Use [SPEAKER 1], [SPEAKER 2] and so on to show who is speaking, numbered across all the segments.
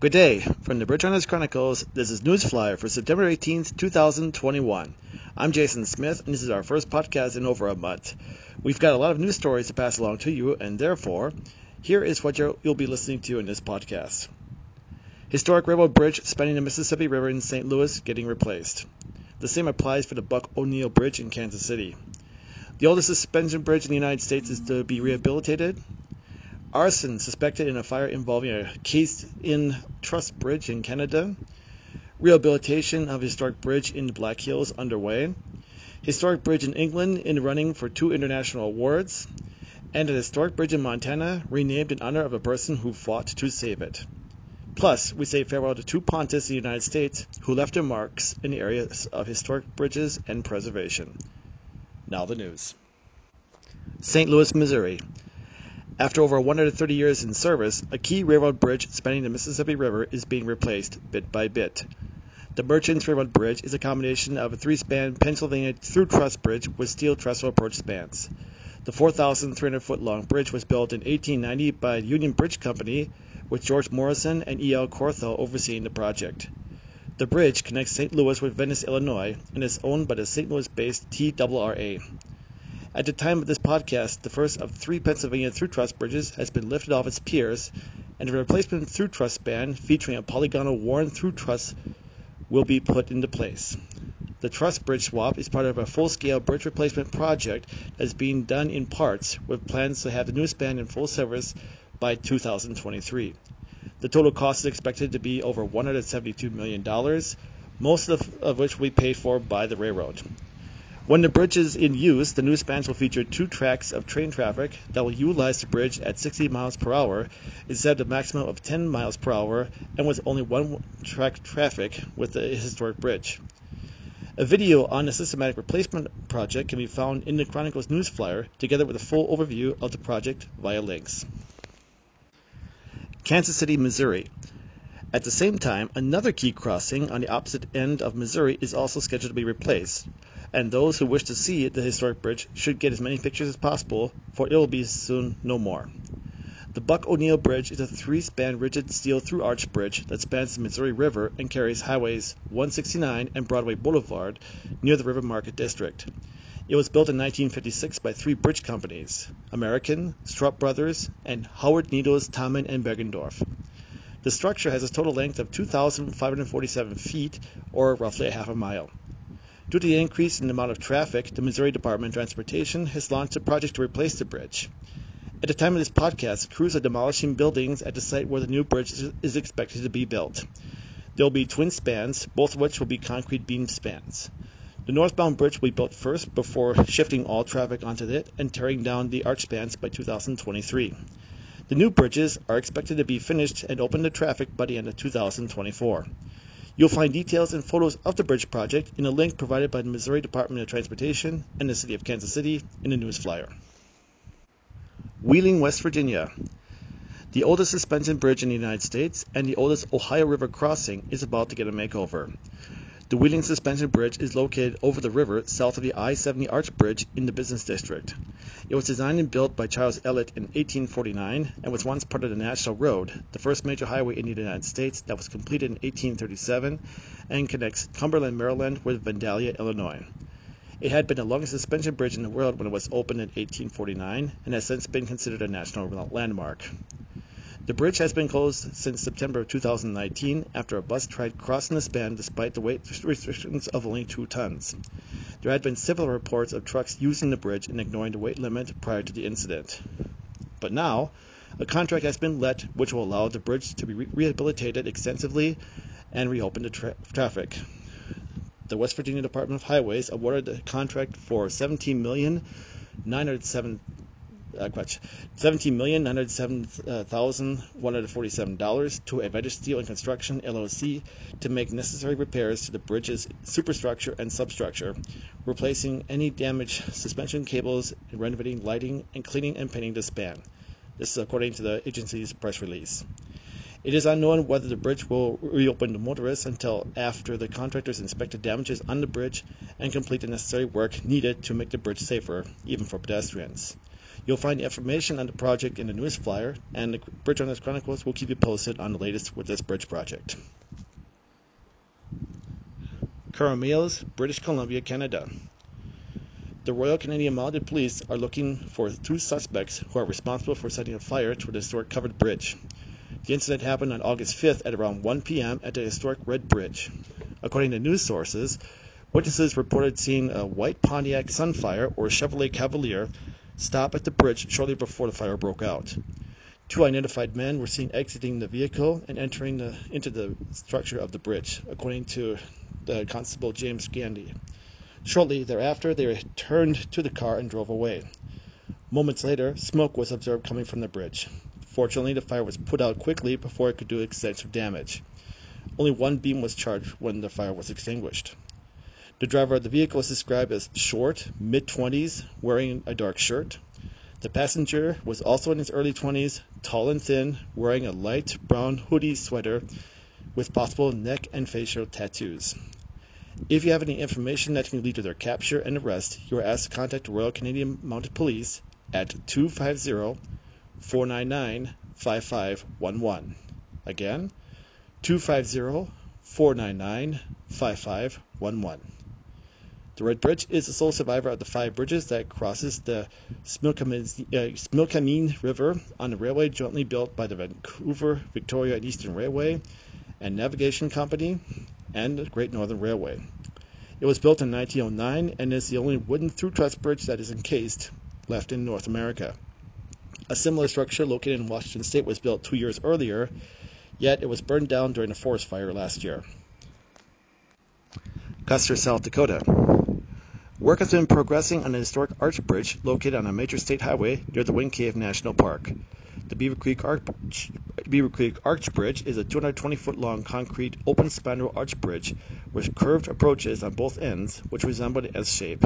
[SPEAKER 1] Good day. From the Bridge Hunters Chronicles, this is Newsflyer for September 18th, 2021. I'm Jason Smith, and this is our first podcast in over a month. We've got a lot of news stories to pass along to you, and therefore, here is what you'll be listening to in this podcast. Historic railroad bridge spanning the Mississippi River in St. Louis getting replaced. The same applies for the Buck O'Neil Bridge in Kansas City. The oldest suspension bridge in the United States is to be rehabilitated. Arson suspected in a fire involving a cased-in truss bridge in Canada. Rehabilitation of historic bridge in Black Hills underway. Historic bridge in England in running for two international awards. And a historic bridge in Montana renamed in honor of a person who fought to save it. Plus, we say farewell to two pontists in the United States who left their marks in the areas of historic bridges and preservation. Now the news. St. Louis, Missouri. After over 130 years in service, a key railroad bridge spanning the Mississippi River is being replaced bit by bit. The Merchants Railroad Bridge is a combination of a three-span Pennsylvania through truss bridge with steel trestle approach spans. The 4,300 foot long bridge was built in 1890 by Union Bridge Company, with George Morrison and E. L. Corthell overseeing the project. The bridge connects St. Louis with Venice, Illinois, and is owned by the St. Louis-based TRRA. At the time of this podcast, the first of three Pennsylvania through truss bridges has been lifted off its piers, and a replacement through truss span featuring a polygonal Warren through truss will be put into place. The truss bridge swap is part of a full-scale bridge replacement project that is being done in parts, with plans to have the new span in full service by 2023. The total cost is expected to be over $172 million, most of which will be paid for by the railroad. When the bridge is in use, the new spans will feature two tracks of train traffic that will utilize the bridge at 60 miles per hour instead of a maximum of 10 miles per hour and with only one track traffic with the historic bridge. A video on the systematic replacement project can be found in the Chronicles news flyer together with a full overview of the project via links. Kansas City, Missouri. At the same time, another key crossing on the opposite end of Missouri is also scheduled to be replaced, and those who wish to see the historic bridge should get as many pictures as possible, for it will be soon no more. The Buck O'Neil Bridge is a three-span rigid steel through-arch bridge that spans the Missouri River and carries highways 169 and Broadway Boulevard near the River Market District. It was built in 1956 by three bridge companies, American, Stupp Brothers, and Howard Needles, Tammen and Bergendorf. The structure has a total length of 2,547 feet, or roughly a half a mile. Due to the increase in the amount of traffic, the Missouri Department of Transportation has launched a project to replace the bridge. At the time of this podcast, crews are demolishing buildings at the site where the new bridge is expected to be built. There will be twin spans, both of which will be concrete beam spans. The northbound bridge will be built first before shifting all traffic onto it and tearing down the arch spans by 2023. The new bridges are expected to be finished and open to traffic by the end of 2024. You'll find details and photos of the bridge project in a link provided by the Missouri Department of Transportation and the City of Kansas City in the news flyer. Wheeling, West Virginia. The oldest suspension bridge in the United States and the oldest Ohio River crossing is about to get a makeover. The Wheeling Suspension Bridge is located over the river south of the I-70 Arch Bridge in the business district. It was designed and built by Charles Ellet in 1849 and was once part of the National Road, the first major highway in the United States that was completed in 1837 and connects Cumberland, Maryland with Vandalia, Illinois. It had been the longest suspension bridge in the world when it was opened in 1849 and has since been considered a national landmark. The bridge has been closed since September of 2019 after a bus tried crossing the span despite the weight restrictions of only 2 tons. There had been several reports of trucks using the bridge and ignoring the weight limit prior to the incident. But now, a contract has been let which will allow the bridge to be re- rehabilitated extensively and reopen to tra- traffic. The West Virginia Department of Highways awarded the contract for 17 Uh, $17,907,147 to Avedis Steel and Construction LLC to make necessary repairs to the bridge's superstructure and substructure, replacing any damaged suspension cables, renovating lighting, and cleaning and painting the span. This is according to the agency's press release. It is unknown whether the bridge will reopen to motorists until after the contractors inspect the damages on the bridge and complete the necessary work needed to make the bridge safer, even for pedestrians. You'll find information on the project in the news flyer, and the Bridge Hunters Chronicles will keep you posted on the latest with this bridge project. Keremeos, British Columbia, Canada. The Royal Canadian Mounted Police are looking for two suspects who are responsible for setting a fire to the historic covered bridge. The incident happened on August 5th at around 1 p.m. at the historic Red Bridge. According to news sources, witnesses reported seeing a white Pontiac Sunfire or Chevrolet Cavalier stop at the bridge shortly before the fire broke out. Two identified men were seen exiting the vehicle and entering the, into the structure of the bridge, according to the Constable James Gandy. Shortly thereafter, they returned to the car and drove away. Moments later, smoke was observed coming from the bridge. Fortunately, the fire was put out quickly before it could do extensive damage. Only one beam was charged when the fire was extinguished. The driver of the vehicle is described as short, mid 20s, wearing a dark shirt. The passenger was also in his early 20s, tall and thin, wearing a light brown hoodie sweater with possible neck and facial tattoos. If you have any information that can lead to their capture and arrest, you are asked to contact the Royal Canadian Mounted Police at 250 499 5511. Again, 250 499 5511. The Red Bridge is the sole survivor of the five bridges that crosses the Similkameen uh, River on the railway jointly built by the Vancouver, Victoria and Eastern Railway and Navigation Company and the Great Northern Railway. It was built in 1909 and is the only wooden through truss bridge that is encased left in North America. A similar structure located in Washington State was built two years earlier, yet it was burned down during a forest fire last year. Custer, South Dakota. Work has been progressing on an historic arch bridge located on a major state highway near the Wind Cave National Park. The Beaver Creek Arch, Beaver Creek Arch Bridge is a 220 foot long concrete open spandrel arch bridge with curved approaches on both ends, which resemble the S shape.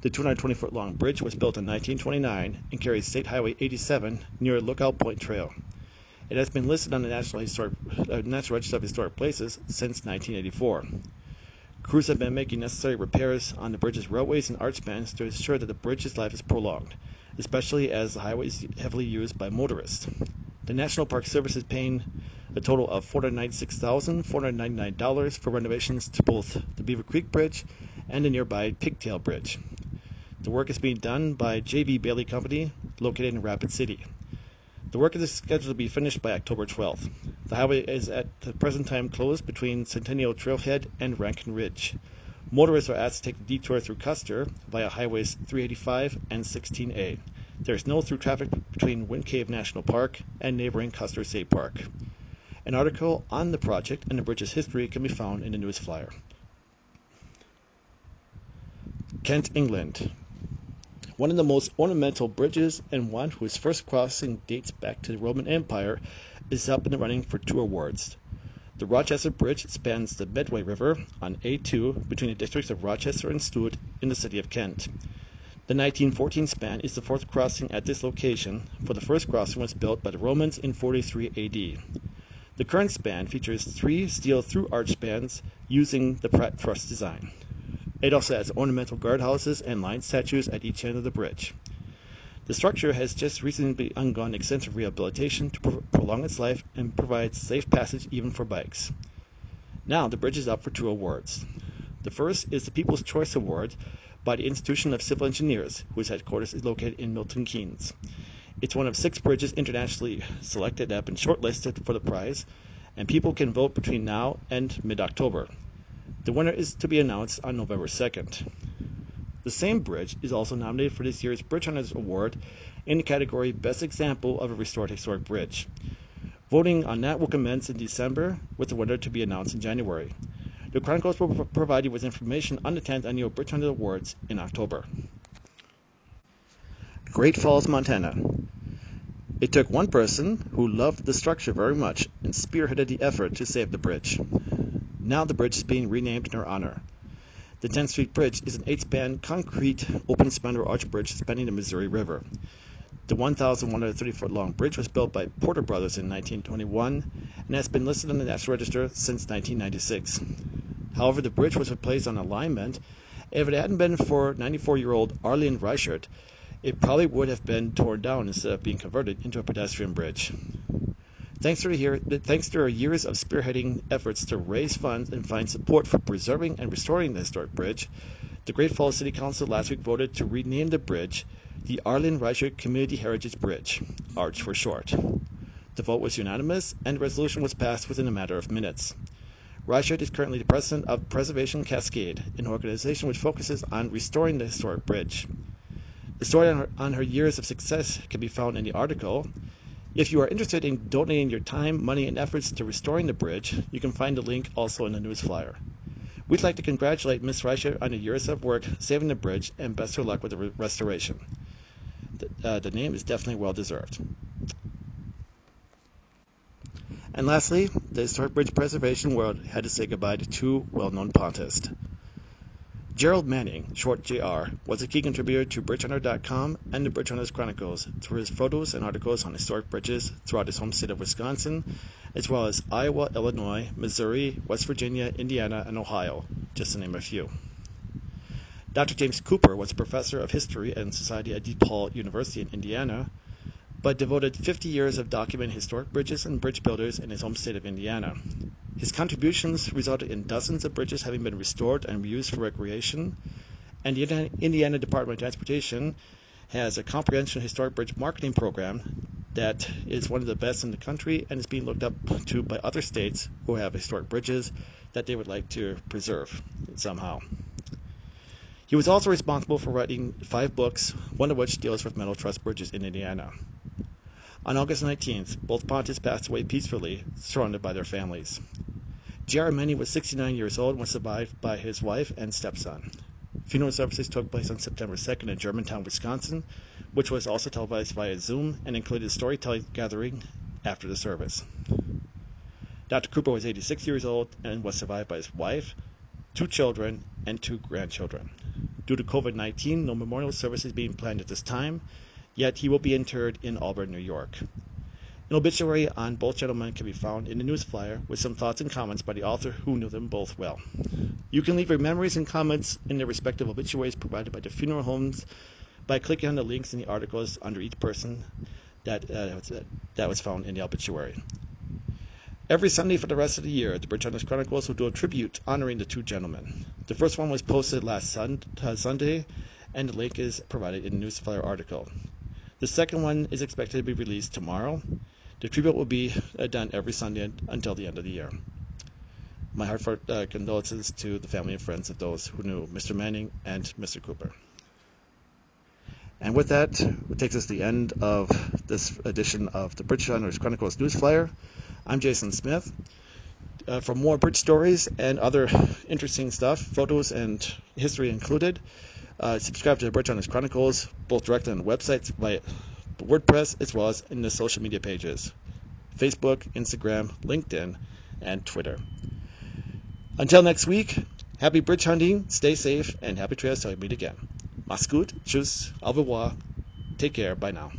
[SPEAKER 1] The 220 foot long bridge was built in 1929 and carries State Highway 87 near Lookout Point Trail. It has been listed on the National, Historic, uh, National Register of Historic Places since 1984. Crews have been making necessary repairs on the bridge's railways and arch spans to ensure that the bridge's life is prolonged, especially as the highway is heavily used by motorists. The National Park Service is paying a total of $496,499 for renovations to both the Beaver Creek Bridge and the nearby Pigtail Bridge. The work is being done by J.B. Bailey Company, located in Rapid City. The work is scheduled to be finished by October 12th. The highway is at the present time closed between Centennial Trailhead and Rankin Ridge. Motorists are asked to take the detour through Custer via Highways 385 and 16A. There is no through traffic between Wind Cave National Park and neighboring Custer State Park. An article on the project and the bridge's history can be found in the news flyer. Kent, England. One of the most ornamental bridges and one whose first crossing dates back to the Roman Empire is up and running for two awards. The Rochester Bridge spans the Medway River on A2 between the districts of Rochester and Strood in the city of Kent. The 1914 span is the fourth crossing at this location, for the first crossing was built by the Romans in 43 AD. The current span features three steel through arch spans using the Pratt truss design. It also has ornamental guardhouses and lion statues at each end of the bridge. The structure has just recently undergone extensive rehabilitation to pro- prolong its life and provide safe passage even for bikes. Now the bridge is up for two awards. The first is the People's Choice Award by the Institution of Civil Engineers, whose headquarters is located in Milton Keynes. It's one of six bridges internationally selected that have been shortlisted for the prize, and people can vote between now and mid October. The winner is to be announced on November 2nd. The same bridge is also nominated for this year's Bridge Hunters Award in the category Best Example of a Restored Historic Bridge. Voting on that will commence in December, with the winner to be announced in January. The Chronicles will provide you with information on the 10th Annual Bridge Hunters Awards in October. Great Falls, Montana. It took one person who loved the structure very much and spearheaded the effort to save the bridge. Now the bridge is being renamed in her honor. The 10th Street Bridge is an eight-span concrete open spandrel arch bridge spanning the Missouri River. The 1,130-foot long bridge was built by Porter Brothers in 1921 and has been listed on the National Register since 1996. However, the bridge was replaced on alignment. If it hadn't been for 94-year-old Arlyn Reichert, it probably would have been torn down instead of being converted into a pedestrian bridge. Thanks to, year, thanks to our years of spearheading efforts to raise funds and find support for preserving and restoring the historic bridge, the Great Falls City Council last week voted to rename the bridge the Arlyn Reichert Community Heritage Bridge, ARCH for short. The vote was unanimous, and the resolution was passed within a matter of minutes. Reichert is currently the president of Preservation Cascade, an organization which focuses on restoring the historic bridge. The story on her, on her years of success can be found in the article, if you are interested in donating your time, money, and efforts to restoring the bridge, you can find the link also in the news flyer. We'd like to congratulate Ms. Reicher on the years of work saving the bridge and best of luck with the re- restoration. The, uh, the name is definitely well deserved. And lastly, the Historic Bridge Preservation World had to say goodbye to two well known pontists. Gerald Manning, short JR, was a key contributor to BridgeHunter.com and the Bridge Hunters Chronicles through his photos and articles on historic bridges throughout his home state of Wisconsin, as well as Iowa, Illinois, Missouri, West Virginia, Indiana, and Ohio, just to name a few. Dr. James Cooper was a professor of history and society at DePauw University in Indiana, but devoted 50 years of documenting historic bridges and bridge builders in his home state of Indiana. His contributions resulted in dozens of bridges having been restored and reused for recreation, and the Indiana Department of Transportation has a comprehensive historic bridge marketing program that is one of the best in the country and is being looked up to by other states who have historic bridges that they would like to preserve somehow. He was also responsible for writing five books, one of which deals with metal truss bridges in Indiana. On August 19th, both Pontists passed away peacefully, surrounded by their families. Manning was 69 years old and was survived by his wife and stepson. Funeral services took place on September 2nd in Germantown, Wisconsin, which was also televised via Zoom and included a storytelling gathering after the service. Dr. Cooper was 86 years old and was survived by his wife, two children, and two grandchildren. Due to COVID 19, no memorial service is being planned at this time, yet he will be interred in Auburn, New York. An obituary on both gentlemen can be found in the news flyer with some thoughts and comments by the author who knew them both well. You can leave your memories and comments in their respective obituaries provided by the funeral homes by clicking on the links in the articles under each person that, uh, that was found in the obituary. Every Sunday for the rest of the year, the Bridge Chronicles will do a tribute honoring the two gentlemen. The first one was posted last sun- uh, Sunday, and the link is provided in the news flyer article. The second one is expected to be released tomorrow, the tribute will be uh, done every Sunday until the end of the year. My heartfelt uh, condolences to the family and friends of those who knew Mr. Manning and Mr. Cooper. And with that, it takes us to the end of this edition of the Bridge Hunters Chronicles News Flyer. I'm Jason Smith. Uh, for more bridge stories and other interesting stuff, photos and history included, uh, subscribe to the Bridge Hunters Chronicles, both directly on the websites via WordPress as well as in the social media pages Facebook, Instagram, LinkedIn, and Twitter. Until next week, happy bridge hunting, stay safe, and happy trails till we meet again. Mach's gut, tschüss, au revoir, take care, bye now.